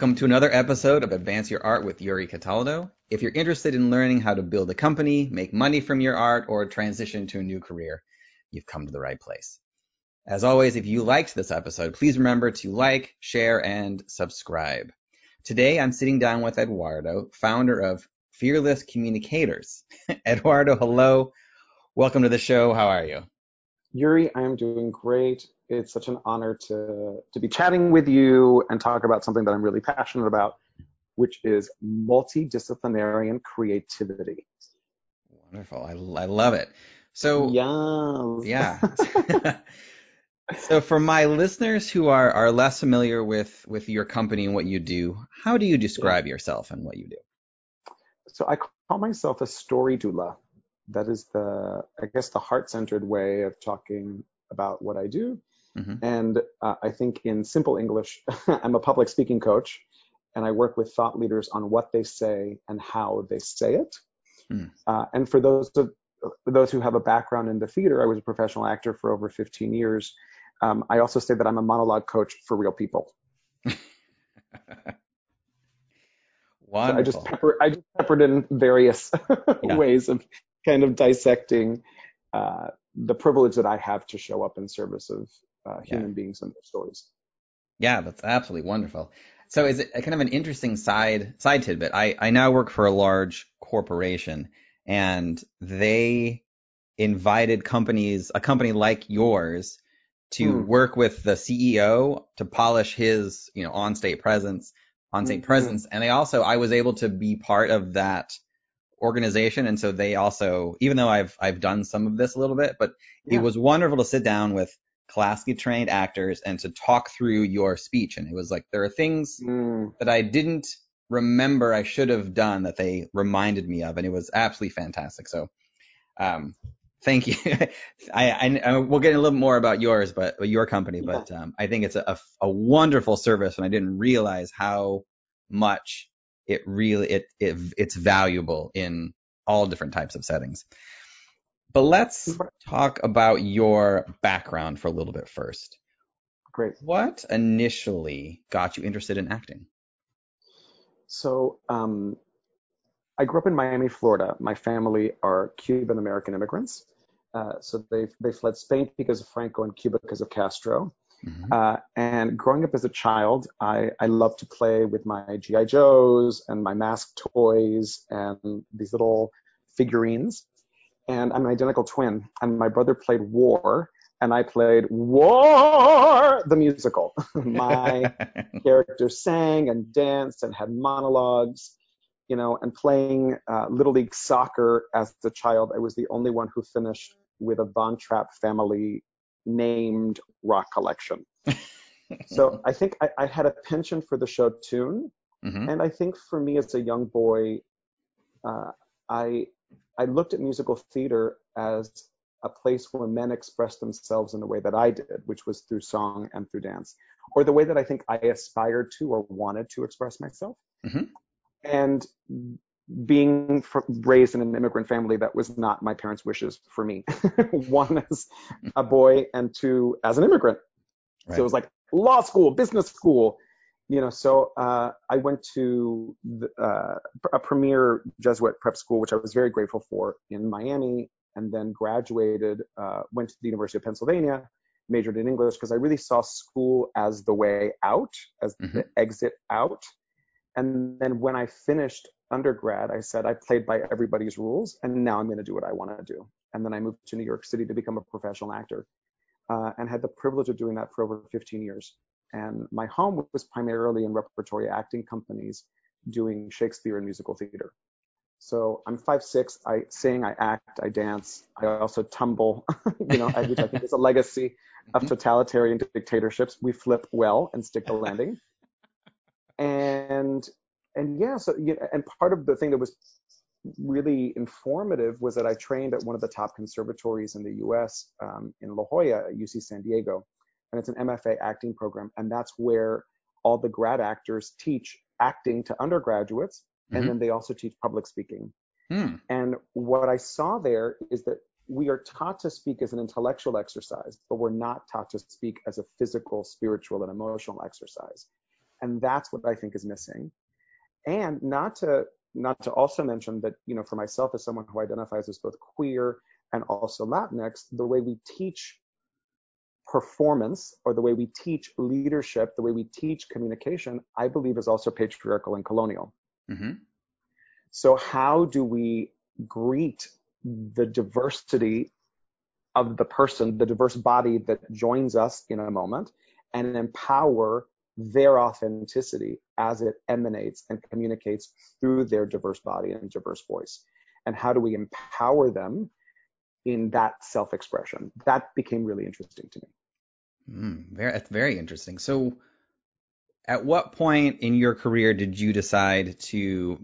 Welcome to another episode of Advance Your Art with Yuri Cataldo. If you're interested in learning how to build a company, make money from your art, or transition to a new career, you've come to the right place. As always, if you liked this episode, please remember to like, share, and subscribe. Today, I'm sitting down with Eduardo, founder of Fearless Communicators. Eduardo, hello. Welcome to the show. How are you? Yuri, I am doing great. It's such an honor to, to be chatting with you and talk about something that I'm really passionate about, which is multidisciplinary creativity. Wonderful. I, I love it. So, yes. yeah. so for my listeners who are, are less familiar with, with your company and what you do, how do you describe yourself and what you do? So I call myself a story doula that is the I guess the heart-centered way of talking about what I do. Mm-hmm. And uh, I think in simple English, I'm a public speaking coach, and I work with thought leaders on what they say and how they say it. Mm. Uh, and for those of for those who have a background in the theater, I was a professional actor for over 15 years. Um, I also say that I'm a monologue coach for real people. Wonderful. So I just pepper, I just peppered in various yeah. ways of kind of dissecting uh, the privilege that I have to show up in service of uh, human yeah. beings and their stories. Yeah, that's absolutely wonderful. So is it kind of an interesting side side tidbit? I, I now work for a large corporation and they invited companies, a company like yours, to mm. work with the CEO to polish his, you know, on-state presence, on-state mm-hmm. presence. And they also, I was able to be part of that organization, and so they also, even though I've I've done some of this a little bit, but yeah. it was wonderful to sit down with classically trained actors and to talk through your speech. And it was like there are things mm. that I didn't remember I should have done that they reminded me of, and it was absolutely fantastic. So, um, thank you. I, I, I, we'll get a little more about yours, but your company, yeah. but um, I think it's a, a, a wonderful service, and I didn't realize how much it really it, it it's valuable in all different types of settings. But let's talk about your background for a little bit first. Great. What initially got you interested in acting? So, um, I grew up in Miami, Florida. My family are Cuban American immigrants. Uh, so they they fled Spain because of Franco and Cuba because of Castro. Mm-hmm. Uh, and growing up as a child, I, I loved to play with my G.I. Joes and my mask toys and these little figurines. And I'm an identical twin. And my brother played War, and I played War, the musical. my character sang and danced and had monologues, you know, and playing uh, Little League soccer as a child, I was the only one who finished with a Von Trapp family named rock collection. so I think I, I, had a penchant for the show tune, mm-hmm. and I think for me as a young boy, uh, I I looked at musical theater as a place where men expressed themselves in the way that I did, which was through song and through dance, or the way that I think I aspired to or wanted to express myself. Mm-hmm. And being raised in an immigrant family that was not my parents' wishes for me. One as a boy, and two as an immigrant. Right. So it was like law school, business school, you know. So uh, I went to the, uh, a premier Jesuit prep school, which I was very grateful for in Miami, and then graduated. Uh, went to the University of Pennsylvania, majored in English because I really saw school as the way out, as mm-hmm. the exit out. And then when I finished undergrad, I said I played by everybody's rules, and now I'm going to do what I want to do. And then I moved to New York City to become a professional actor, uh, and had the privilege of doing that for over 15 years. And my home was primarily in repertory acting companies doing Shakespeare and musical theater. So I'm five six. I sing, I act, I dance. I also tumble, you know, which I think is a legacy of mm-hmm. totalitarian dictatorships. We flip well and stick the landing. and and yeah, so you know, and part of the thing that was really informative was that I trained at one of the top conservatories in the U.S. Um, in La Jolla, at UC San Diego, and it's an MFA acting program, and that's where all the grad actors teach acting to undergraduates, mm-hmm. and then they also teach public speaking. Mm. And what I saw there is that we are taught to speak as an intellectual exercise, but we're not taught to speak as a physical, spiritual, and emotional exercise. And that's what I think is missing. And not to not to also mention that, you know, for myself as someone who identifies as both queer and also Latinx, the way we teach performance or the way we teach leadership, the way we teach communication, I believe is also patriarchal and colonial. Mm-hmm. So, how do we greet the diversity of the person, the diverse body that joins us in a moment, and empower their authenticity as it emanates and communicates through their diverse body and diverse voice? And how do we empower them in that self expression? That became really interesting to me. Mm, very, that's very interesting. So, at what point in your career did you decide to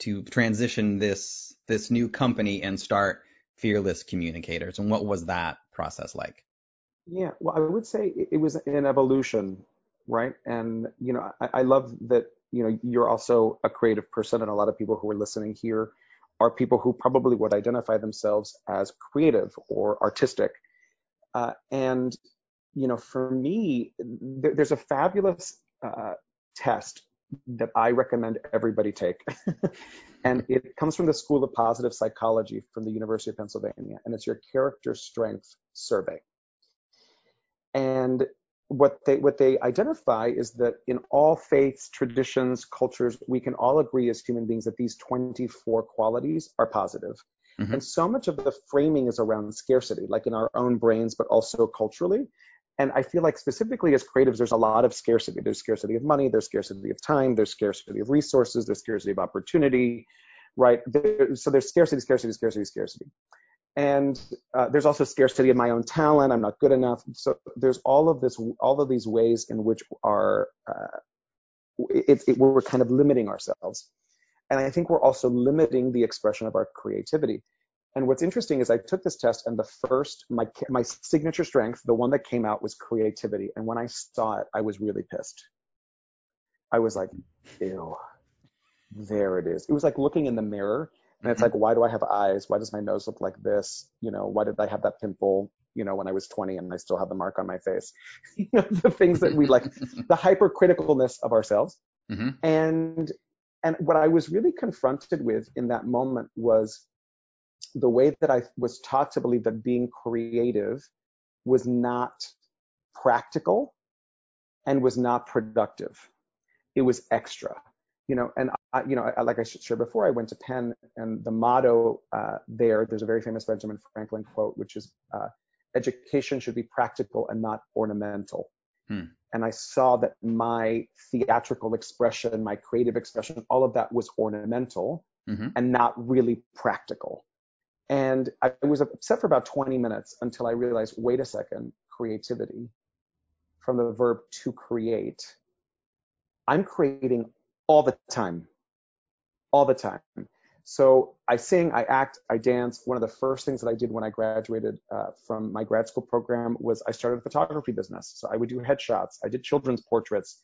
to transition this this new company and start Fearless Communicators, and what was that process like? Yeah, well, I would say it was an evolution, right? And you know, I, I love that you know you're also a creative person, and a lot of people who are listening here are people who probably would identify themselves as creative or artistic. Uh, and you know, for me, there, there's a fabulous uh, test that I recommend everybody take. and it comes from the School of Positive Psychology from the University of Pennsylvania, and it's your character strength survey. And what they what they identify is that in all faiths, traditions, cultures, we can all agree as human beings that these 24 qualities are positive. Mm-hmm. And so much of the framing is around scarcity, like in our own brains, but also culturally. And I feel like specifically as creatives, there's a lot of scarcity. There's scarcity of money, there's scarcity of time, there's scarcity of resources, there's scarcity of opportunity, right? There, so there's scarcity, scarcity, scarcity, scarcity. And uh, there's also scarcity of my own talent. I'm not good enough. So there's all of this, all of these ways in which our, uh, it, it, we're kind of limiting ourselves. And I think we're also limiting the expression of our creativity. And what's interesting is I took this test and the first, my, my signature strength, the one that came out was creativity. And when I saw it, I was really pissed. I was like, ew, there it is. It was like looking in the mirror and it's mm-hmm. like, why do I have eyes? Why does my nose look like this? You know, why did I have that pimple, you know, when I was 20 and I still have the mark on my face? you know, the things that we like, the hypercriticalness of ourselves. Mm-hmm. And, and what I was really confronted with in that moment was the way that I was taught to believe that being creative was not practical and was not productive. It was extra, you know. And I, you know, I, like I shared before, I went to Penn, and the motto uh, there, there's a very famous Benjamin Franklin quote, which is, uh, "Education should be practical and not ornamental." Hmm. And I saw that my theatrical expression, my creative expression, all of that was ornamental mm-hmm. and not really practical. And I was upset for about 20 minutes until I realized, wait a second, creativity from the verb to create. I'm creating all the time, all the time. So I sing, I act, I dance. One of the first things that I did when I graduated uh, from my grad school program was I started a photography business. So I would do headshots, I did children's portraits,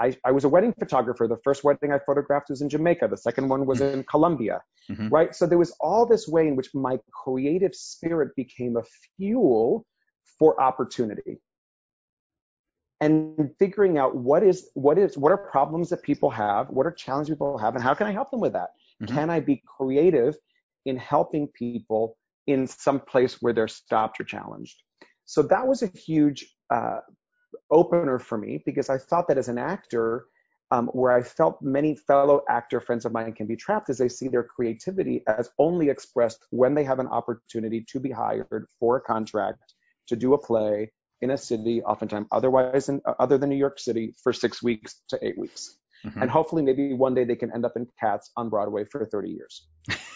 I, I was a wedding photographer. The first wedding I photographed was in Jamaica. The second one was in Colombia, mm-hmm. right? So there was all this way in which my creative spirit became a fuel for opportunity and figuring out what is what is what are problems that people have what are challenges people have and how can i help them with that mm-hmm. can i be creative in helping people in some place where they're stopped or challenged so that was a huge uh, opener for me because I thought that as an actor, um, where I felt many fellow actor friends of mine can be trapped as they see their creativity as only expressed when they have an opportunity to be hired for a contract to do a play in a city, oftentimes otherwise in, other than New York City, for six weeks to eight weeks. Mm-hmm. And hopefully, maybe one day they can end up in Cats on Broadway for 30 years,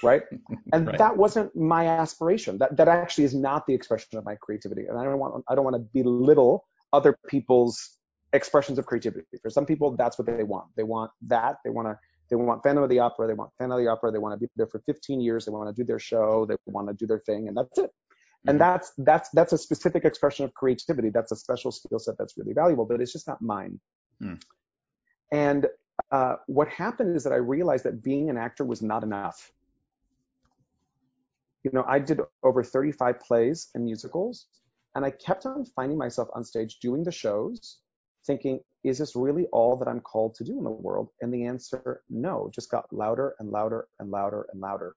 right? and right. that wasn't my aspiration. That that actually is not the expression of my creativity. And I don't want I don't want to belittle other people's expressions of creativity. For some people, that's what they want. They want that. They want to they want Phantom of the Opera. They want Phantom of the Opera. They want to be there for 15 years. They want to do their show. They want to do their thing, and that's it. Mm-hmm. And that's that's that's a specific expression of creativity. That's a special skill set that's really valuable, but it's just not mine. Mm. And uh, what happened is that I realized that being an actor was not enough. You know, I did over 35 plays and musicals, and I kept on finding myself on stage doing the shows, thinking, is this really all that I'm called to do in the world? And the answer, no, just got louder and louder and louder and louder.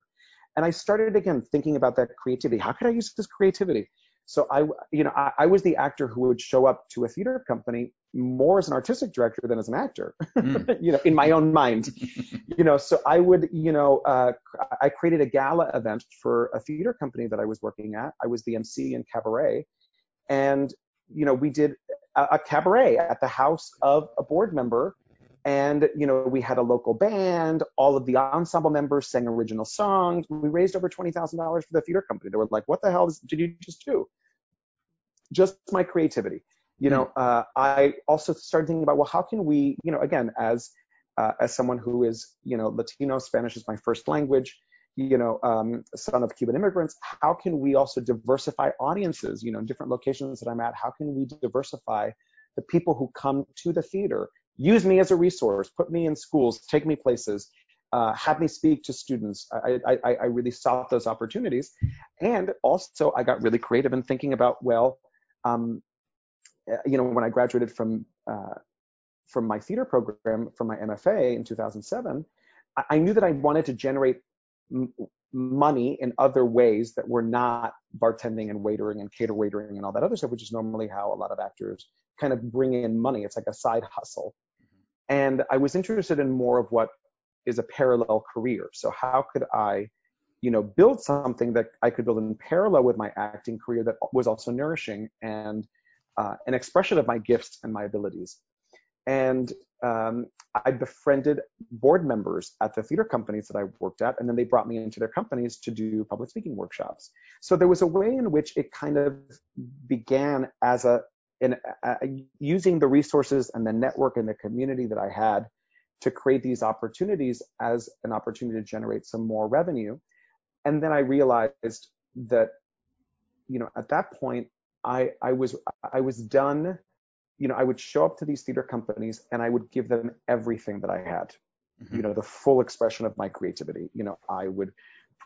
And I started again thinking about that creativity. How could I use this creativity? So I, you know, I, I, was the actor who would show up to a theater company more as an artistic director than as an actor, mm. you know, in my own mind, you know. So I would, you know, uh, I created a gala event for a theater company that I was working at. I was the MC in cabaret, and you know, we did a, a cabaret at the house of a board member. And you know we had a local band. All of the ensemble members sang original songs. We raised over $20000 for the theater company. They were like what the hell did you just do? Just my creativity. You know hmm. uh, i also started thinking about well how can we you know again as uh, as someone who is you know latino spanish is my first language you know um, son of cuban immigrants how can we also diversify audiences you know in different locations that i'm at? How can we diversify the people who come to the theater? Use me as a resource, put me in schools, take me places, uh, have me speak to students. I, I, I really sought those opportunities. And also, I got really creative in thinking about, well, um, you know, when I graduated from, uh, from my theater program, from my MFA in 2007, I, I knew that I wanted to generate m- money in other ways that were not bartending and waitering and cater waitering and all that other stuff, which is normally how a lot of actors kind of bring in money. It's like a side hustle. And I was interested in more of what is a parallel career. So how could I, you know, build something that I could build in parallel with my acting career that was also nourishing and uh, an expression of my gifts and my abilities. And um, I befriended board members at the theater companies that I worked at, and then they brought me into their companies to do public speaking workshops. So there was a way in which it kind of began as a in using the resources and the network and the community that I had to create these opportunities as an opportunity to generate some more revenue. And then I realized that, you know, at that point, I, I was I was done. You know, I would show up to these theater companies and I would give them everything that I had. Mm-hmm. You know, the full expression of my creativity. You know, I would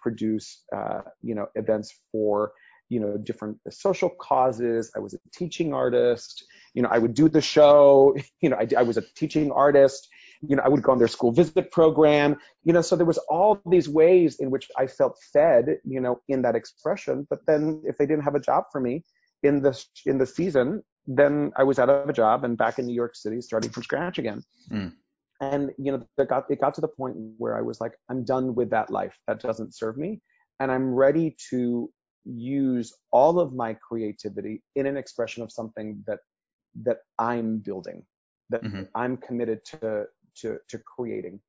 produce, uh, you know, events for you know different social causes i was a teaching artist you know i would do the show you know i, I was a teaching artist you know i would go on their school visit program you know so there was all these ways in which i felt fed you know in that expression but then if they didn't have a job for me in the in the season then i was out of a job and back in new york city starting from scratch again mm. and you know it got it got to the point where i was like i'm done with that life that doesn't serve me and i'm ready to use all of my creativity in an expression of something that that I'm building, that mm-hmm. I'm committed to to to creating.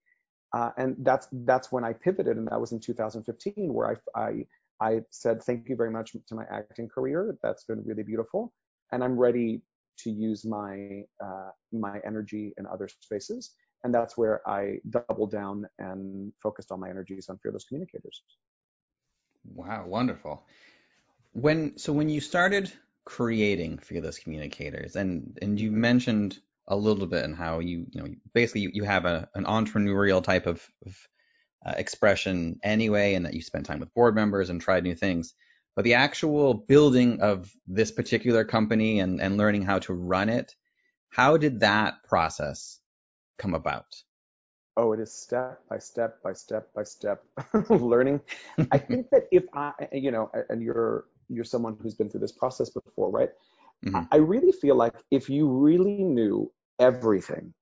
Uh, and that's that's when I pivoted, and that was in 2015, where I, I I said thank you very much to my acting career. That's been really beautiful, and I'm ready to use my uh, my energy in other spaces. And that's where I doubled down and focused all my energies on fearless communicators. Wow, wonderful. When so when you started creating Fearless Communicators, and and you mentioned a little bit in how you you know basically you, you have a an entrepreneurial type of, of uh, expression anyway, and that you spent time with board members and tried new things. But the actual building of this particular company and and learning how to run it, how did that process come about? Oh, it is step by step by step by step learning. I think that if I, you know, and you're you're someone who's been through this process before, right? Mm-hmm. I really feel like if you really knew everything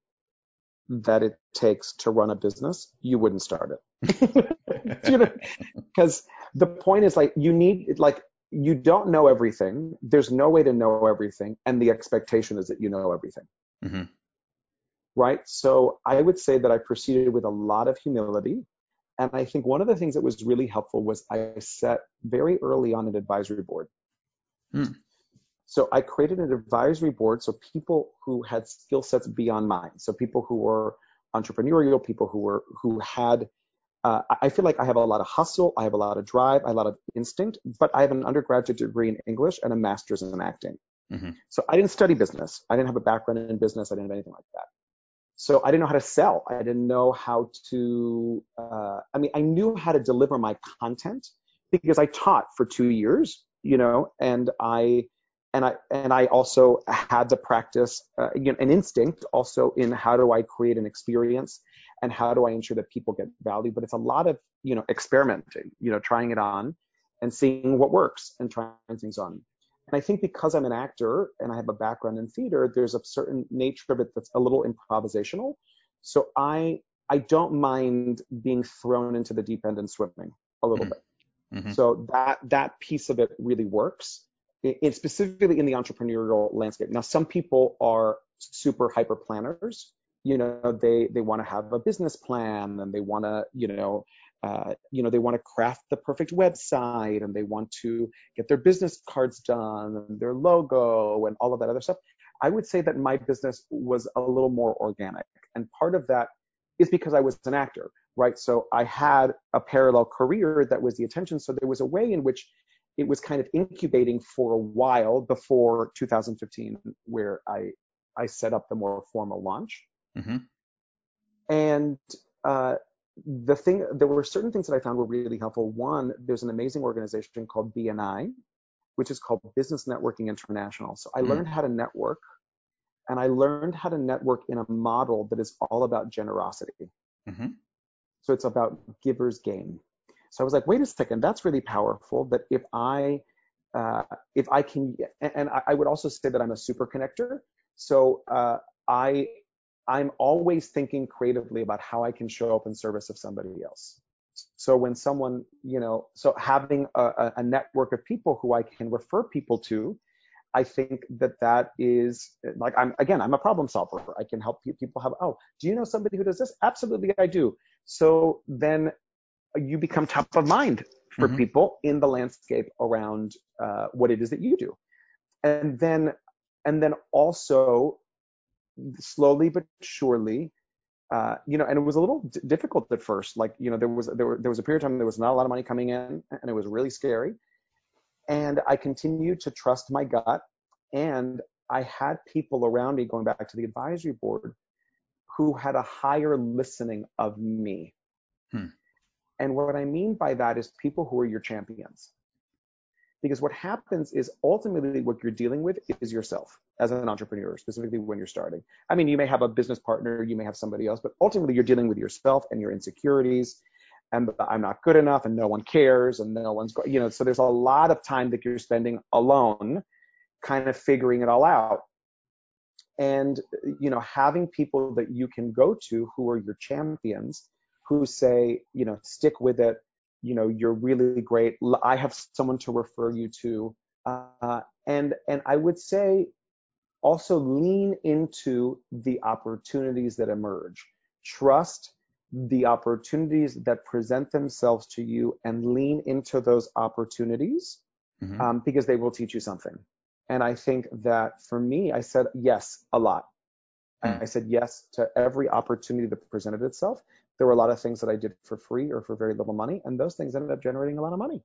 that it takes to run a business, you wouldn't start it. you know, because the point is like you need like you don't know everything. There's no way to know everything, and the expectation is that you know everything. Mm-hmm right? So I would say that I proceeded with a lot of humility. And I think one of the things that was really helpful was I set very early on an advisory board. Hmm. So I created an advisory board so people who had skill sets beyond mine, so people who were entrepreneurial, people who were who had uh, I feel like I have a lot of hustle, I have a lot of drive, I have a lot of instinct, but I have an undergraduate degree in English and a master's in acting. Mm-hmm. So I didn't study business. I didn't have a background in business. I didn't have anything like that. So I didn't know how to sell. I didn't know how to, uh, I mean, I knew how to deliver my content because I taught for two years, you know, and I, and I, and I also had the practice, uh, you know, an instinct also in how do I create an experience and how do I ensure that people get value. But it's a lot of, you know, experimenting, you know, trying it on and seeing what works and trying things on. And I think because I'm an actor and I have a background in theater, there's a certain nature of it that's a little improvisational. So I I don't mind being thrown into the deep end and swimming a little mm-hmm. bit. Mm-hmm. So that that piece of it really works. It, specifically in the entrepreneurial landscape. Now, some people are super hyper planners. You know, they they want to have a business plan and they want to, you know, uh, you know, they want to craft the perfect website and they want to get their business cards done and their logo and all of that other stuff. I would say that my business was a little more organic. And part of that is because I was an actor, right? So I had a parallel career that was the attention. So there was a way in which it was kind of incubating for a while before 2015, where I I set up the more formal launch. Mm-hmm. And uh, the thing there were certain things that I found were really helpful. One, there's an amazing organization called BNI, which is called Business Networking International. So I mm. learned how to network and I learned how to network in a model that is all about generosity. Mm-hmm. So it's about givers gain. So I was like, wait a second, that's really powerful. That if I uh, if I can, and I would also say that I'm a super connector. So uh, I I'm always thinking creatively about how I can show up in service of somebody else. So when someone, you know, so having a, a network of people who I can refer people to, I think that that is like I'm again I'm a problem solver. I can help people have oh do you know somebody who does this? Absolutely I do. So then you become top of mind for mm-hmm. people in the landscape around uh, what it is that you do, and then and then also slowly but surely, uh, you know, and it was a little d- difficult at first. Like, you know, there was there, were, there was a period of time there was not a lot of money coming in, and it was really scary. And I continued to trust my gut, and I had people around me going back to the advisory board who had a higher listening of me. Hmm. And what I mean by that is people who are your champions. Because what happens is ultimately what you're dealing with is yourself as an entrepreneur, specifically when you're starting. I mean, you may have a business partner, you may have somebody else, but ultimately you're dealing with yourself and your insecurities and I'm not good enough and no one cares and no one's, you know, so there's a lot of time that you're spending alone kind of figuring it all out. And, you know, having people that you can go to who are your champions who say, you know, stick with it, you know you're really great i have someone to refer you to uh, and and i would say also lean into the opportunities that emerge trust the opportunities that present themselves to you and lean into those opportunities mm-hmm. um, because they will teach you something and i think that for me i said yes a lot mm. i said yes to every opportunity that presented itself there were a lot of things that I did for free or for very little money, and those things ended up generating a lot of money.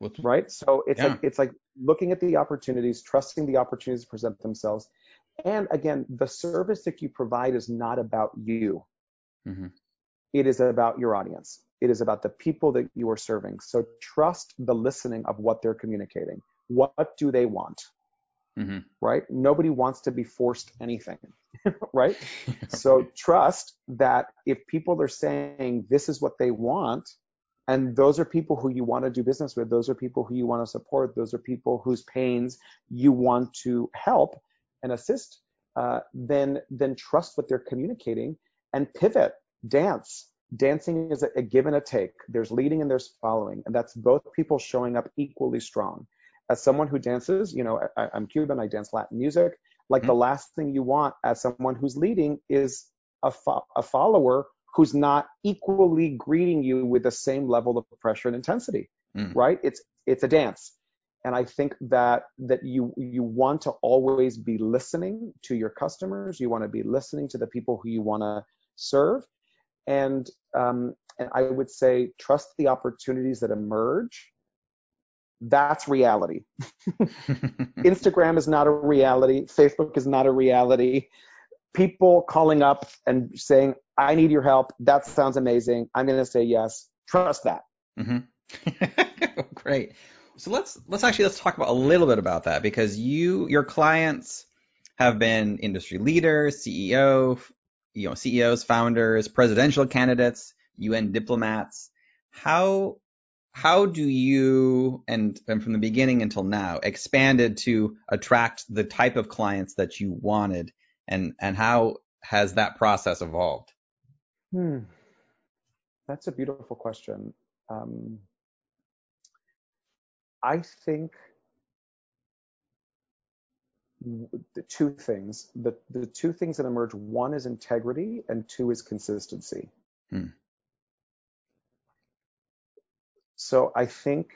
What's, right? So it's yeah. like it's like looking at the opportunities, trusting the opportunities to present themselves, and again, the service that you provide is not about you. Mm-hmm. It is about your audience. It is about the people that you are serving. So trust the listening of what they're communicating. What do they want? Mm-hmm. Right? Nobody wants to be forced anything. right? so trust that if people are saying this is what they want, and those are people who you want to do business with, those are people who you want to support, those are people whose pains you want to help and assist, uh, then then trust what they're communicating and pivot, dance. Dancing is a, a give and a take. There's leading and there's following, and that's both people showing up equally strong. As someone who dances, you know, I, I'm Cuban, I dance Latin music. Like Mhm. the last thing you want as someone who's leading is a, fo- a follower who's not equally greeting you with the same level of pressure and intensity, Mm. right? It's it's a dance. And I think that that you you want to always be listening to your customers. You want to be listening to the people who you want to serve, and um, and I would say trust the opportunities that emerge. That's reality. Instagram is not a reality. Facebook is not a reality. People calling up and saying, "I need your help." That sounds amazing. I'm going to say yes. Trust that. hmm Great. So let's let's actually let's talk about a little bit about that because you your clients have been industry leaders, CEO, you know, CEOs, founders, presidential candidates, UN diplomats. How how do you and, and from the beginning until now expanded to attract the type of clients that you wanted and and how has that process evolved? Hmm. That's a beautiful question. Um, I think the two things, the, the two things that emerge, one is integrity and two is consistency. Hmm. So I think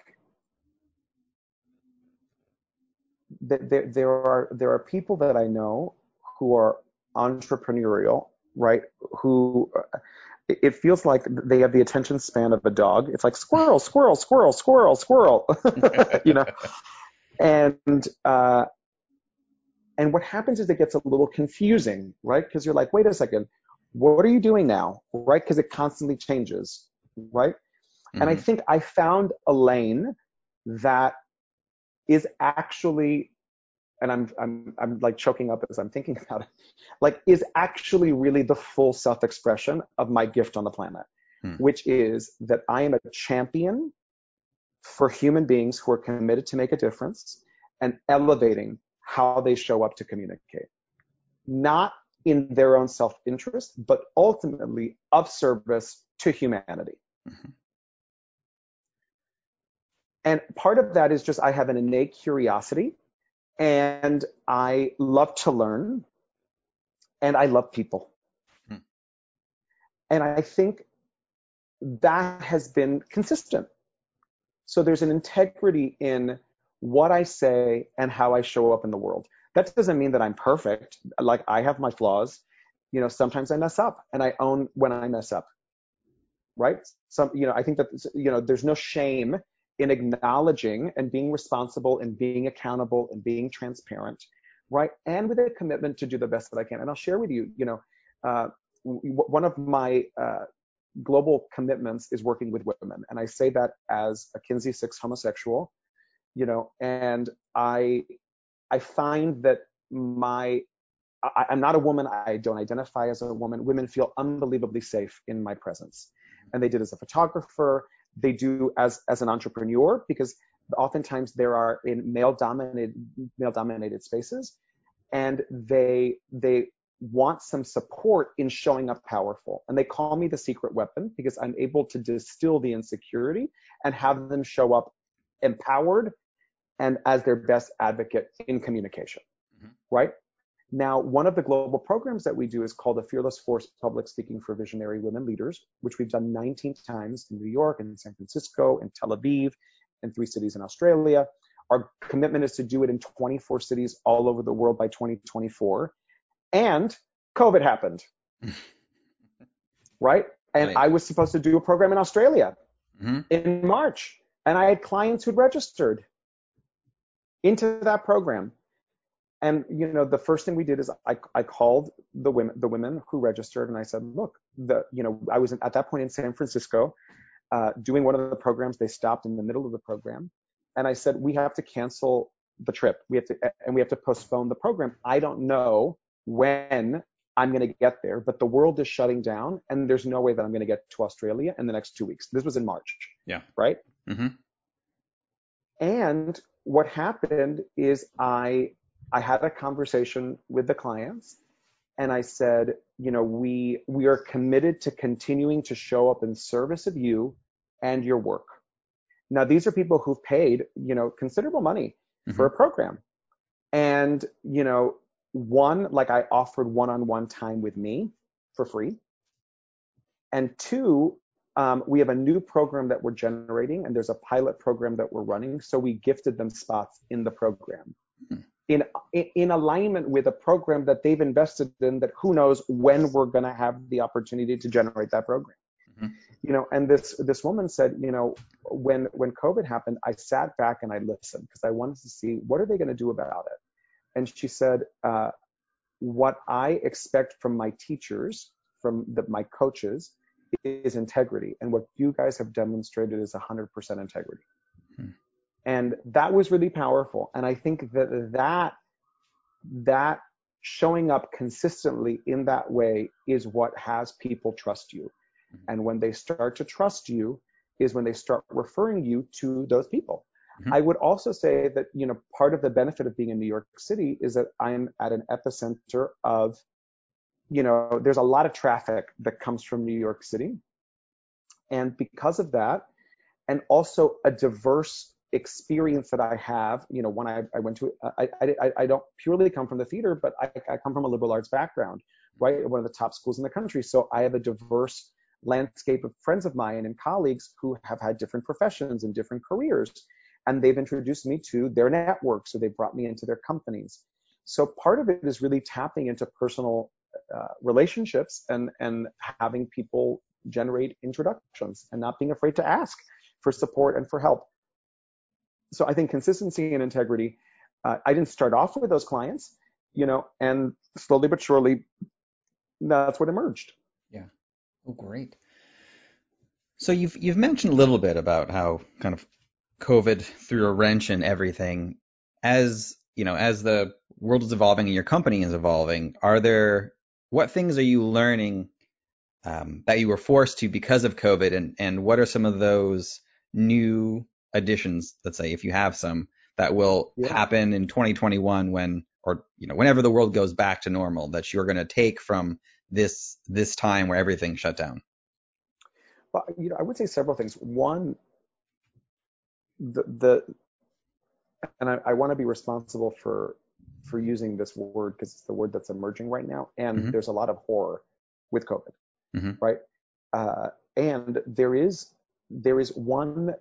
that there, there are there are people that I know who are entrepreneurial, right? Who it feels like they have the attention span of a dog. It's like squirrel, squirrel, squirrel, squirrel, squirrel, you know. And uh, and what happens is it gets a little confusing, right? Because you're like, wait a second, what are you doing now, right? Because it constantly changes, right? And I Mhm. think I found a lane that is actually, and I'm I'm I'm like choking up as I'm thinking about it, like is actually really the full self-expression of my gift on the planet, Hmm. which is that I am a champion for human beings who are committed to make a difference and elevating how they show up to communicate. Not in their own self-interest, but ultimately of service to humanity. Mhm. And part of that is just I have an innate curiosity and I love to learn and I love people. Hmm. And I think that has been consistent. So there's an integrity in what I say and how I show up in the world. That doesn't mean that I'm perfect. Like I have my flaws. You know, sometimes I mess up and I own when I mess up. Right? Some, you know, I think that, you know, there's no shame in acknowledging and being responsible and being accountable and being transparent. Right? And with a commitment to do the best that I can. And I'll share with you, you know, uh, w- one of my uh, global commitments is working with women. And I say that as a Kinsey Six homosexual, you know, and I I find that my I, I'm not a woman. I don't identify as a woman. Women feel unbelievably safe in my presence, and they did as a photographer. They do as as an entrepreneur because oftentimes there are in male dominated male dominated spaces, and they they want some support in showing up powerful. And they call me the secret weapon because I'm able to distill the insecurity and have them show up empowered and as their best advocate in communication. Mhm. Right? Now, one of the global programs that we do is called the Fearless Force Public Speaking for Visionary Women Leaders, which we've done 19 times in New York and San Francisco and Tel Aviv and three cities in Australia. Our commitment is to do it in 24 cities all over the world by 2024. And COVID happened, right? And Right. I was supposed to do a program in Australia Mhm. in March, and I had clients who'd registered into that program. And you know, the first thing we did is I, I called the women the women who registered, and I said, look, the you know I was at that point in San Francisco uh, doing one of the programs. They stopped in the middle of the program, and I said, we have to cancel the trip. We have to and we have to postpone the program. I don't know when I'm going to get there, but the world is shutting down, and there's no way that I'm going to get to Australia in the next two weeks. This was in March. Yeah. Right. Mhm. And what happened is I I had a conversation with the clients and I said, you know, we we are committed to continuing to show up in service of you and your work. Now these are people who've paid, you know, considerable money for a program. And, you know, one, like I offered one-on-one time with me for free. And two, um, we have a new program that we're generating, and there's a pilot program that we're running. So we gifted them spots in the program. Mm-hmm. In, in alignment with a program that they've invested in that who knows when we're going to have the opportunity to generate that program mm-hmm. you know and this this woman said you know when when covid happened i sat back and i listened because i wanted to see what are they going to do about it and she said uh, what i expect from my teachers from the, my coaches is integrity. And what you guys have demonstrated is 100% integrity. And that was really powerful. And I think that that, that showing up consistently in that way is what has people trust you. Hmm. And when they start to trust you is when they start referring you to those people. Mm-hmm. I would also say that, you know, part of the benefit of being in New York City is that I'm at an epicenter of you know, there's a lot of traffic that comes from New York City. And because of that, and also a diverse experience that I have, you know, when I, I went to, I, I, I don't purely come from the theater, but I, I come from a liberal arts background, right? One of the top schools in the country. So I have a diverse landscape of friends of mine and colleagues who have had different professions and different careers. And they've introduced me to their networks, so they brought me into their companies. So part of it is really tapping into personal uh, relationships and and having people generate introductions and not being afraid to ask for support and for help. So I think consistency and integrity. Uh, I didn't start off with those clients, you know, and slowly but surely, that's what emerged. Yeah. Oh, great. So you've you've mentioned a little bit about how kind of COVID threw a wrench in everything. As you know, as the world is evolving and your company is evolving, are there what things are you learning um, that you were forced to because of COVID, and and what are some of those new additions? Let's say if you have some that will yeah. happen in 2021 when or you know whenever the world goes back to normal that you're going to take from this this time where everything shut down. Well, you know, I would say several things. One, the the and I, I want to be responsible for for using this word because it's the word that's emerging right now. And mm-hmm. there's a lot of horror with COVID, mm-hmm. right? Uh, and there is there is one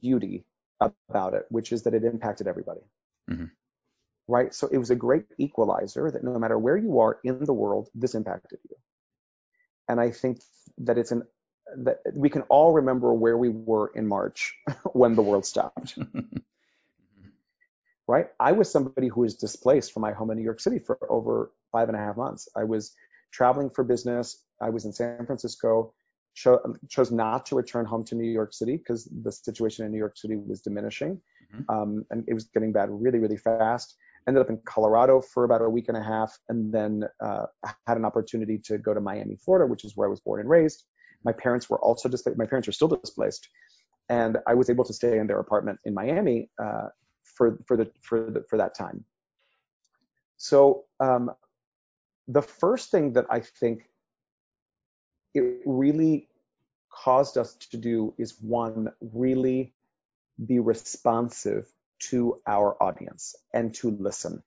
beauty about it, which is that it impacted everybody. Mm-hmm. Right. So it was a great equalizer that no matter where you are in the world, this impacted you. And I think that it's an that we can all remember where we were in March when the world stopped. right? I was somebody who was displaced from my home in New York City for over five and a half months. I was traveling for business. I was in San Francisco, cho- chose not to return home to New York City because the situation in New York City was diminishing. Mm-hmm. Um, and it was getting bad really, really fast. Ended up in Colorado for about a week and a half, and then uh, had an opportunity to go to Miami, Florida, which is where I was born and raised. My parents were also displaced. My parents are still displaced, and I was able to stay in their apartment in Miami uh, for for the for the, for that time. So um, the first thing that I think it really caused us to do is one really be responsive to our audience and to listen.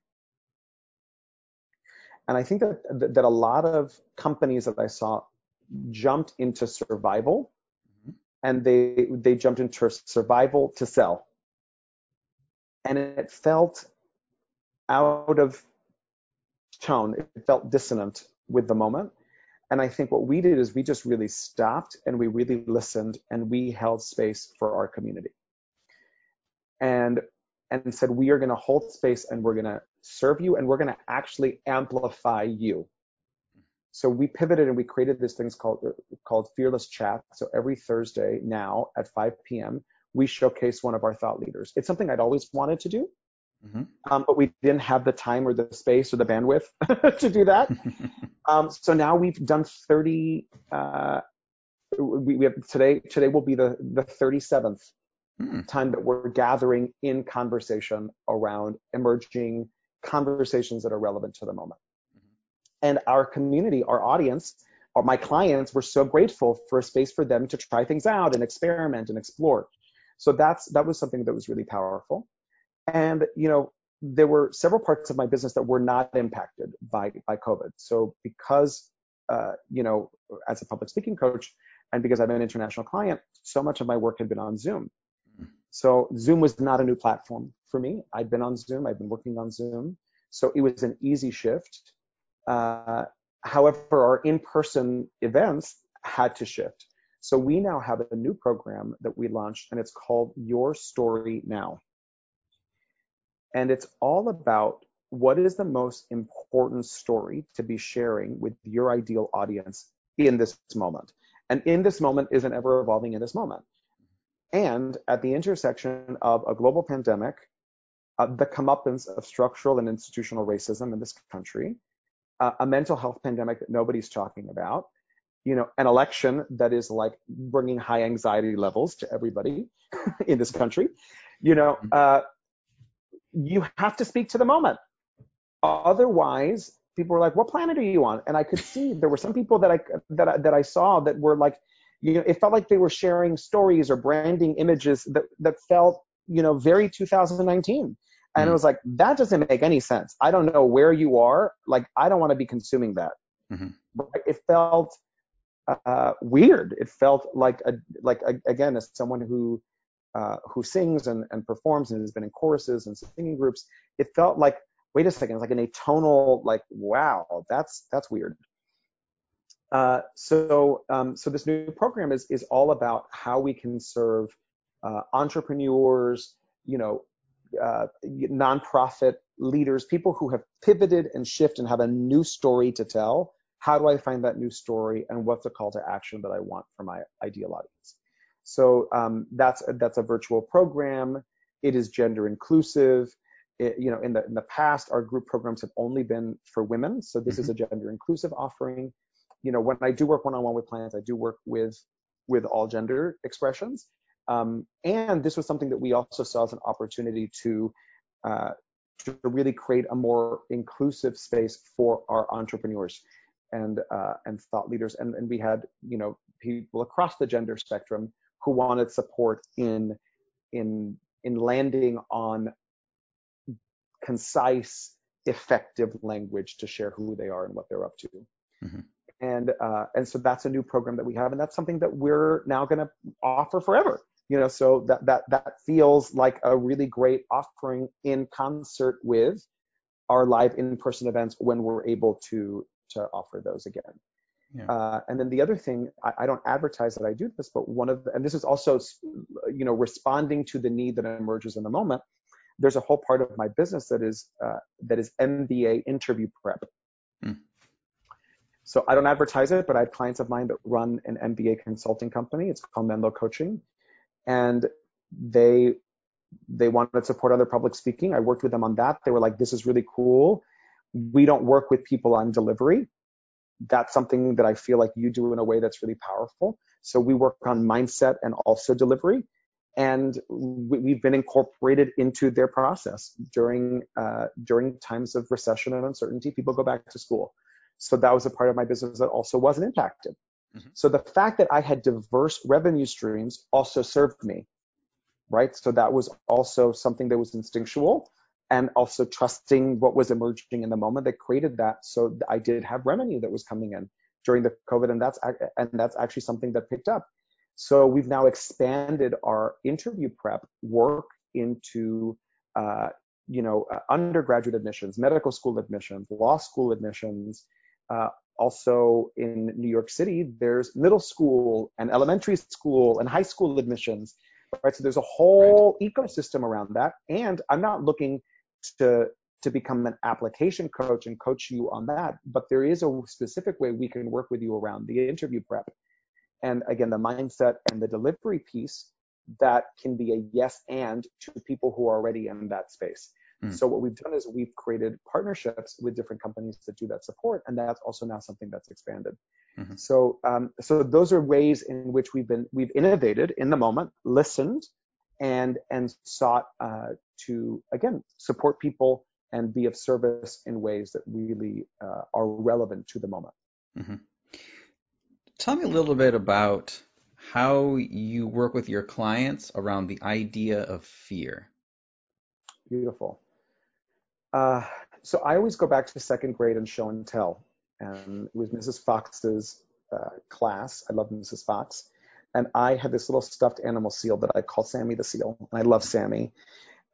And I think that that a lot of companies that I saw jumped into survival mm-hmm. and they they jumped into survival to sell and it felt out of tone. It felt dissonant with the moment. And I think what we did is we just really stopped and we really listened and we held space for our community. And and said we are going to hold space and we're going to serve you and we're going to actually amplify you. So we pivoted and we created this thing called called Fearless Chat. So every Thursday now at 5 p.m we showcase one of our thought leaders. It's something I'd always wanted to do, mm-hmm. um, but we didn't have the time or the space or the bandwidth to do that. um, so now we've done 30. Uh, we, we, have today. Today will be the the 37th mm. time that we're gathering in conversation around emerging conversations that are relevant to the moment. Mm-hmm. And our community, our audience, our, my clients were so grateful for a space for them to try things out and experiment and explore. So that's that was something that was really powerful. And you know, there were several parts of my business that were not impacted by by COVID. So because uh, you know, as a public speaking coach, and because I'm an international client, so much of my work had been on Zoom. So Zoom was not a new platform for me. I'd been on Zoom. I'd been working on Zoom. So it was an easy shift. Uh, however, our in-person events had to shift. So we now have a new program that we launched, and it's called Your Story Now. And it's all about what is the most important story to be sharing with your ideal audience in this moment. And in this moment is an ever evolving in this moment. And at the intersection of a global pandemic, uh, the comeuppance of structural and institutional racism in this country, uh, a mental health pandemic that nobody's talking about, you know, an election that is like bringing high anxiety levels to everybody in this country, you know, mm-hmm. uh, you have to speak to the moment. Otherwise, people were like, "What planet are you on?" And I could see there were some people that I that I, that I saw that were like, you know, it felt like they were sharing stories or branding images that that felt, you know, very 2019. And mm. it hmm. was like, that doesn't make any sense. I don't know where you are. Like, I don't want to be consuming that. Mm-hmm. It felt uh, weird. It felt like a like a, again as someone who uh, who sings and, and performs and has been in choruses and singing groups, it felt like wait a second, it's like an atonal like wow, that's that's weird. Uh, so um, so this new program is is all about how we can serve uh, entrepreneurs, you know, uh, nonprofit leaders, people who have pivoted and shifted and have a new story to tell. How do I find that new story, and what's the call to action that I want for my ideal audience? So um, that's that's a virtual program. It is gender inclusive. It, you know, in the in the past, our group programs have only been for women. So this mm-hmm. is a gender inclusive offering. You know, when I do work one-on-one with clients, I do work with with all gender expressions. Um, and this was something that we also saw as an opportunity to uh, to really create a more inclusive space for our entrepreneurs and uh, and thought leaders. And, and we had you know people across the gender spectrum who wanted support in in in landing on concise, effective language to share who they are and what they're up to. Mm-hmm. And uh, and so that's a new program that we have, and that's something that we're now going to offer forever. You know, so that that that feels like a really great offering in concert with our live in-person events when we're able to to offer those again. Yeah. Uh, and then the other thing, I, I, don't advertise that I do this, but one of the, and this is also, you know, responding to the need that emerges in the moment. There's a whole part of my business that is uh, that is MBA interview prep. Hmm. So I don't advertise it, but I have clients of mine that run an MBA consulting company. It's called Menlo Coaching, and they they wanted to support on their public speaking. I worked with them on that. They were like, "This is really cool." We don't work with people on delivery that's something that I feel like you do in a way that's really powerful. So we work on mindset and also delivery. And we, have been incorporated into their process during uh, during times of recession and uncertainty. People go back to school, so that was a part of my business that also wasn't impacted. Mm-hmm. So the fact that I had diverse revenue streams also served me, right? So that was also something that was instinctual and also trusting what was emerging in the moment that created that. So I did have revenue that was coming in during the COVID, and that's and that's actually something that picked up. So we've now expanded our interview prep work into uh, you know uh, undergraduate admissions, medical school admissions, law school admissions. Uh, also in New York City, there's middle school and elementary school and high school admissions. Right, so there's a whole right. ecosystem around that, and I'm not looking to to become an application coach and coach you on that. But there is a specific way we can work with you around the interview prep. And again, the mindset and the delivery piece that can be a yes and to people who are already in that space. Mm. So what we've done is we've created partnerships with different companies that do that support, and that's also now something that's expanded. Mm-hmm. So um, so those are ways in which we've been we've innovated in the moment, listened, and and sought uh, to again support people and be of service in ways that really uh, are relevant to the moment. Mm-hmm. Tell me a little bit about how you work with your clients around the idea of fear. Beautiful. Uh, so I always go back to second grade and show and tell. And it was Mrs. Fox's uh, class. I love Mrs. Fox. And I had this little stuffed animal seal that I call Sammy the Seal. And I love Sammy.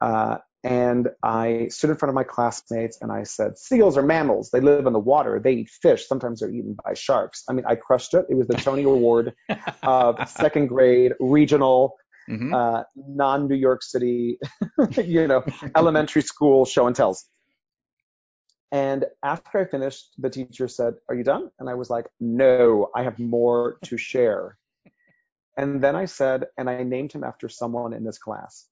Uh, and I stood in front of my classmates and I said, Seals are mammals. They live in the water. They eat fish. Sometimes they're eaten by sharks. I mean, I crushed it. It was the Tony Award of second grade regional mm-hmm. uh, non New York City, you know, elementary school show and tells. And after I finished, the teacher said, Are you done? And I was like, No, I have more to share. And then I said, and I named him after someone in this class.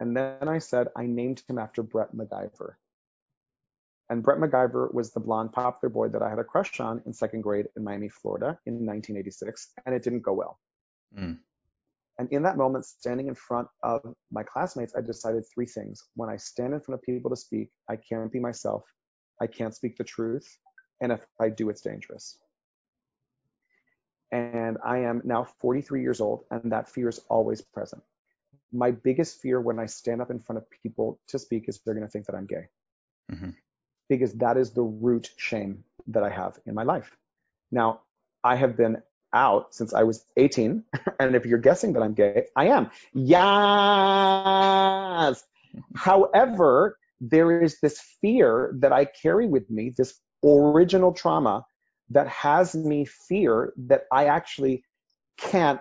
And then I said, I named him after Brett MacGyver. And Brett MacGyver was the blonde popular boy that I had a crush on in second grade in Miami, Florida in 1986, and it didn't go well. Mm. And in that moment, standing in front of my classmates, I decided three things. When I stand in front of people to speak, I can't be myself, I can't speak the truth, and if I do, it's dangerous. And I am now 43 years old, and that fear is always present. My biggest fear when I stand up in front of people to speak is they're going to think that I'm gay. Mm-hmm. Because that is the root shame that I have in my life. Now, I have been out since I was 18. And if you're guessing that I'm gay, I am. Yes. However, there is this fear that I carry with me, this original trauma that has me fear that I actually can't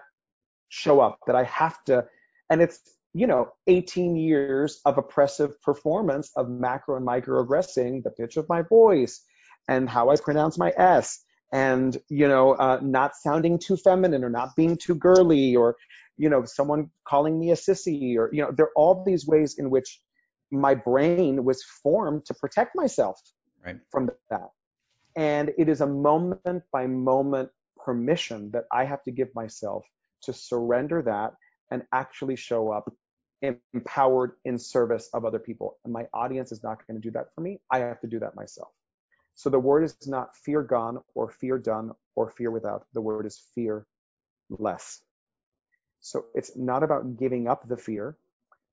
show up, that I have to. And it's, you know, 18 years of oppressive performance of macro and microaggressing the pitch of my voice and how I pronounce my S and you know uh, not sounding too feminine or not being too girly or you know someone calling me a sissy or you know there are all these ways in which my brain was formed to protect myself right. from that and it is a moment by moment permission that i have to give myself to surrender that and actually show up empowered in service of other people and my audience is not going to do that for me i have to do that myself so the word is not fear gone or fear done or fear without. The word is fear less. So it's not about giving up the fear,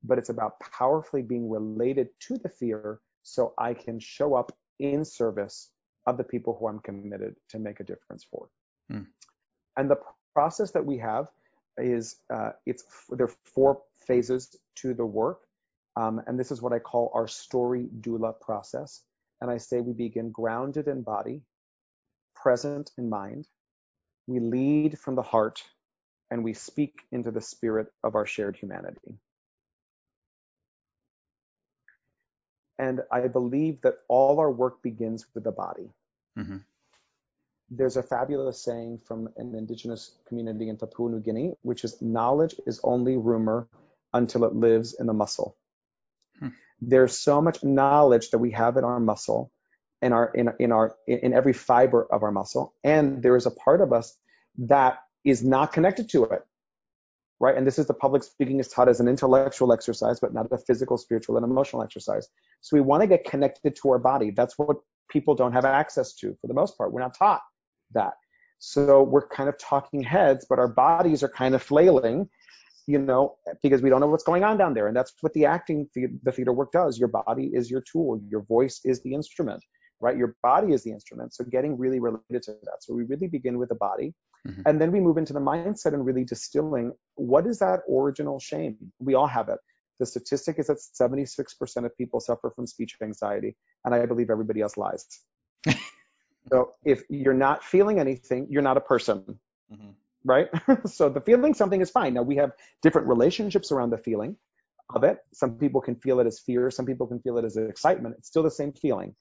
but it's about powerfully being related to the fear so I can show up in service of the people who I'm committed to make a difference for. Hmm. And the process that we have is uh, it's there are four phases to the work, um, and this is what I call our story doula process and I say we begin grounded in body, present in mind. We lead from the heart, and we speak into the spirit of our shared humanity. And I believe that all our work begins with the body. Mm-hmm. There's a fabulous saying from an indigenous community in Papua New Guinea, which is knowledge is only rumor until it lives in the muscle. There's so much knowledge that we have in our muscle, in our in, in our in every fiber of our muscle, and there is a part of us that is not connected to it. Right? And this is the public speaking is taught as an intellectual exercise, but not a physical, spiritual, and emotional exercise. So we want to get connected to our body. That's what people don't have access to for the most part. We're not taught that. So we're kind of talking heads, but our bodies are kind of flailing you know, because we don't know what's going on down there. And that's what the acting, the theater work does. Your body is your tool. Your voice is the instrument, right? Your body is the instrument. So getting really related to that. So we really begin with the body. Mm-hmm. And then we move into the mindset and really distilling what is that original shame? We all have it. The statistic is that 76% of people suffer from speech anxiety, and I believe everybody else lies. so if you're not feeling anything, you're not a person. Mm-hmm right? so the feeling something is fine. Now we have different relationships around the feeling of it. Some people can feel it as fear, some people can feel it as excitement. It's still the same feeling,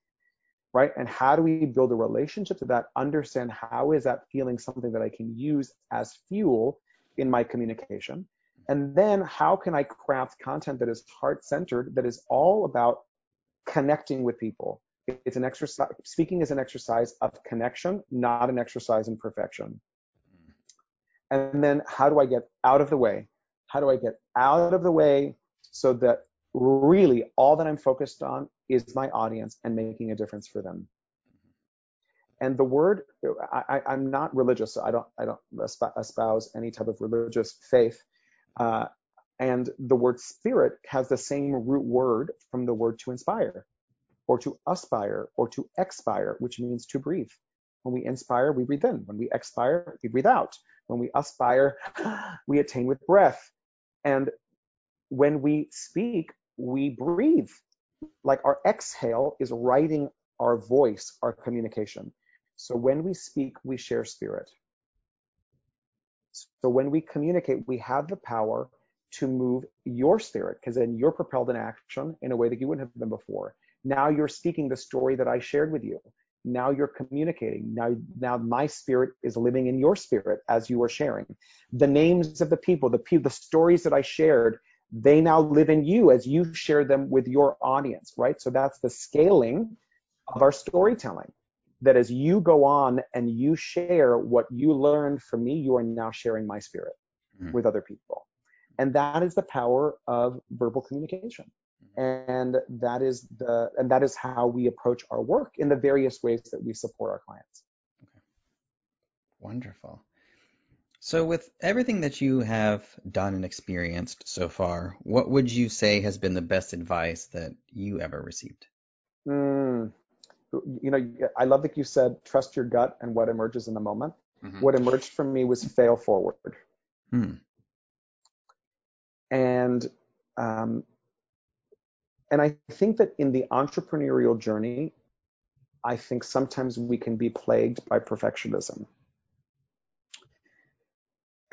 right? And how do we build a relationship to that? Understand how is that feeling something that I can use as fuel in my communication? And then how can I craft content that is heart centered, that is all about connecting with people? It's an exercise, speaking is an exercise of connection, not an exercise in perfection. And then how do I get out of the way? How do I get out of the way so that really all that I'm focused on is my audience and making a difference for them? And the word, I, am not religious, so I don't, I don't espouse any type of religious faith. Uh, And the word spirit has the same root word from the word to inspire, or to aspire, or to expire, which means to breathe. When we inspire, we breathe in. When we expire, we breathe out. When we aspire, we attain with breath. And when we speak, we breathe. Like our exhale is writing our voice, our communication. So when we speak, we share spirit. So when we communicate, we have the power to move your spirit because then you're propelled in action in a way that you wouldn't have been before. Now you're speaking the story that I shared with you. Now you're communicating. Now, now my spirit is living in your spirit as you are sharing. The names of the people, the people, the stories that I shared, they now live in you as you share them with your audience, right? So that's the scaling of our storytelling. That as you go on and you share what you learned from me, you are now sharing my spirit mm-hmm. with other people. And that is the power of verbal communication. Mm-hmm. And that is the and that is how we approach our work in the various ways that we support our clients. Okay. Wonderful. So, with everything that you have done and experienced so far, what would you say has been the best advice that you ever received? Mm, you know, I love that you said trust your gut and what emerges in the moment. Mm-hmm. What emerged from me was fail forward. Hmm. And um, and I think that in the entrepreneurial journey, I think sometimes we can be plagued by perfectionism.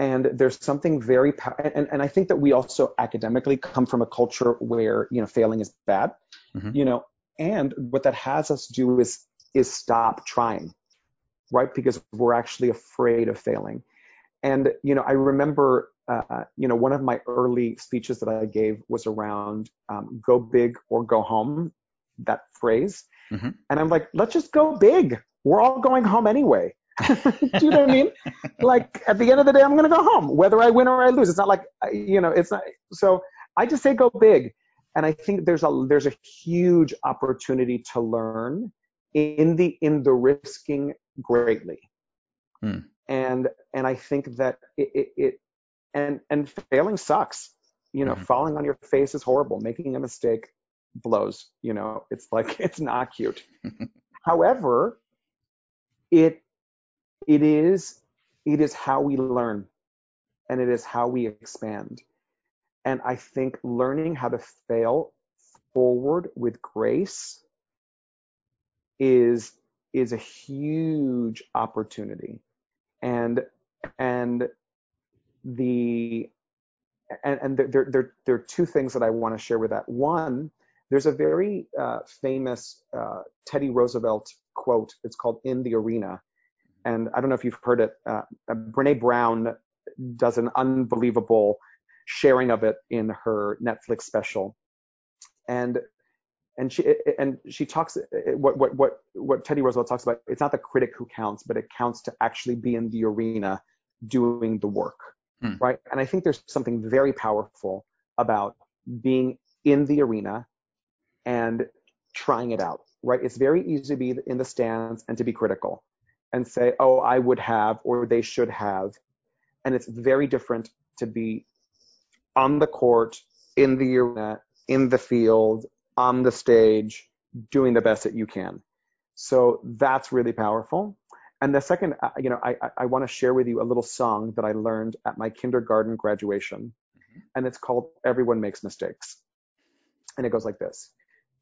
And there's something very, and, and I think that we also academically come from a culture where, you know, failing is bad, mm-hmm. you know, and what that has us do is is stop trying, right? Because we're actually afraid of failing. And you know, I remember, uh, you know, one of my early speeches that I gave was around um, "go big or go home," that phrase. Mm-hmm. And I'm like, let's just go big. We're all going home anyway. do you know what I mean? like at the end of the day, I'm going to go home, whether I win or I lose. It's not like, you know, it's not. So I just say go big and I think there's a there's a huge opportunity to learn in the in the risking greatly. Hmm. And and I think that it, it, it, and and failing sucks. You know, mm-hmm. falling on your face is horrible. Making a mistake blows. You know, it's like it's not cute. However, it it is it is how we learn and it is how we expand. And I think learning how to fail forward with grace is is a huge opportunity. And and the and, and there, there, there are two things that I want to share with that. One, there's a very uh, famous uh, Teddy Roosevelt quote. It's called "In the Arena," and I don't know if you've heard it. Uh, Brene Brown does an unbelievable sharing of it in her Netflix special. And and she and she talks what what what what Teddy Roosevelt talks about. It's not the critic who counts, but it counts to actually be in the arena doing the work, hmm. right? And I think there's something very powerful about being in the arena and trying it out, right? It's very easy to be in the stands and to be critical and say, oh, I would have or they should have. And it's very different to be on the court, in the arena, in the field, on the stage, doing the best that you can. So that's really powerful. And the second, uh, you know, I, I want to share with you a little song that I learned at my kindergarten graduation. Mm-hmm. And it's called Everyone Makes Mistakes. And it goes like this.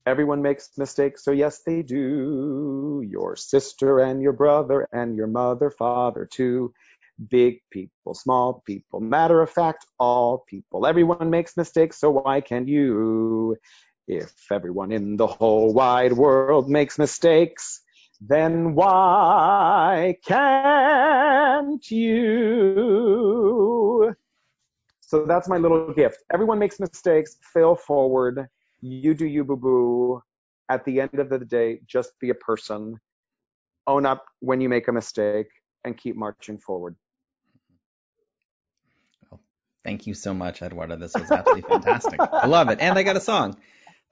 Everyone makes mistakes, so yes, they do. Your sister and your brother and your mother, father too big people, small people, matter of fact, all people. Everyone makes mistakes, so why can't you? If everyone in the whole wide world makes mistakes, then why can't you? So that's my little gift. Everyone makes mistakes, fail forward. You do you, boo boo. At the end of the day, just be a person. Own up when you make a mistake and keep marching forward. Well, Thank you so much, Eduardo. This was absolutely fantastic. I love it, and I got a song.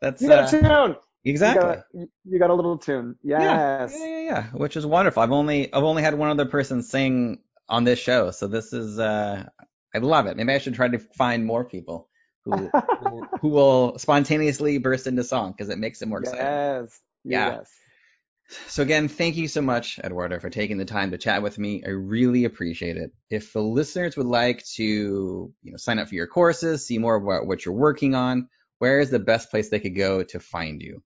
That's you got uh, a tune. Exactly. You got, a, you got, a little tune. Yes. Yeah, yeah, yeah, Which is wonderful. I've only I've only had one other person sing on this show, so this is uh I love it. Maybe I should try to find more people who, who will spontaneously burst into song because it makes it more exciting. Yes. Yeah. Yes. So again, thank you so much, Eduardo, for taking the time to chat with me. I really appreciate it. If the listeners would like to, you know, sign up for your courses, see more about what you're working on, where is the best place they could go to find you?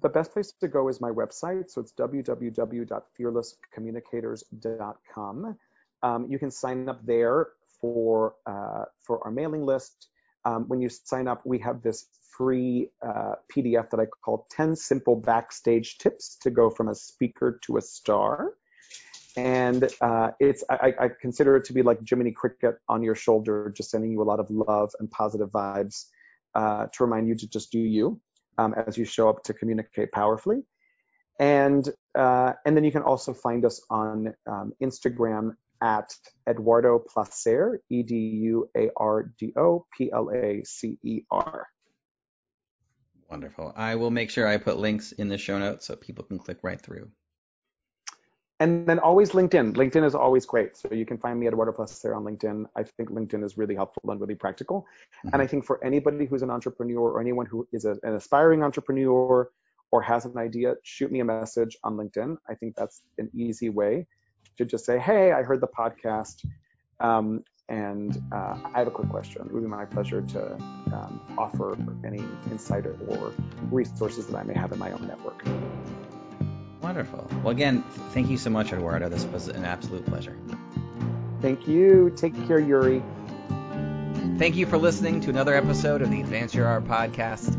The best place to go is my website. So it's www.fearlesscommunicators.com. Um, you can sign up there for uh, for our mailing list. Um, when you sign up, we have this free uh, PDF that I call 10 Simple Backstage Tips to go from a speaker to a star. And uh, it's I, I, consider it to be like Jiminy Cricket on your shoulder, just sending you a lot of love and positive vibes uh, to remind you to just do you um, as you show up to communicate powerfully. And uh, and then you can also find us on um, Instagram at Eduardo Placer, E D U A R D O P L A C E R. Wonderful. I will make sure I put links in the show notes so people can click right through. And then always LinkedIn. LinkedIn is always great. So you can find me at Eduardo Placer on LinkedIn. I think LinkedIn is really helpful and really practical. Mm-hmm. And I think for anybody who's an entrepreneur or anyone who is a, an aspiring entrepreneur or has an idea, shoot me a message on LinkedIn. I think that's an easy way to just say, hey, I heard the podcast. Um, and uh, I have a quick question. It would be my pleasure to um, offer any insight or resources that I may have in my own network. Wonderful. Well, again, thank you so much, Eduardo. This was an absolute pleasure. Thank you. Take care, Yuri. Thank you for listening to another episode of the Advance Your Art podcast.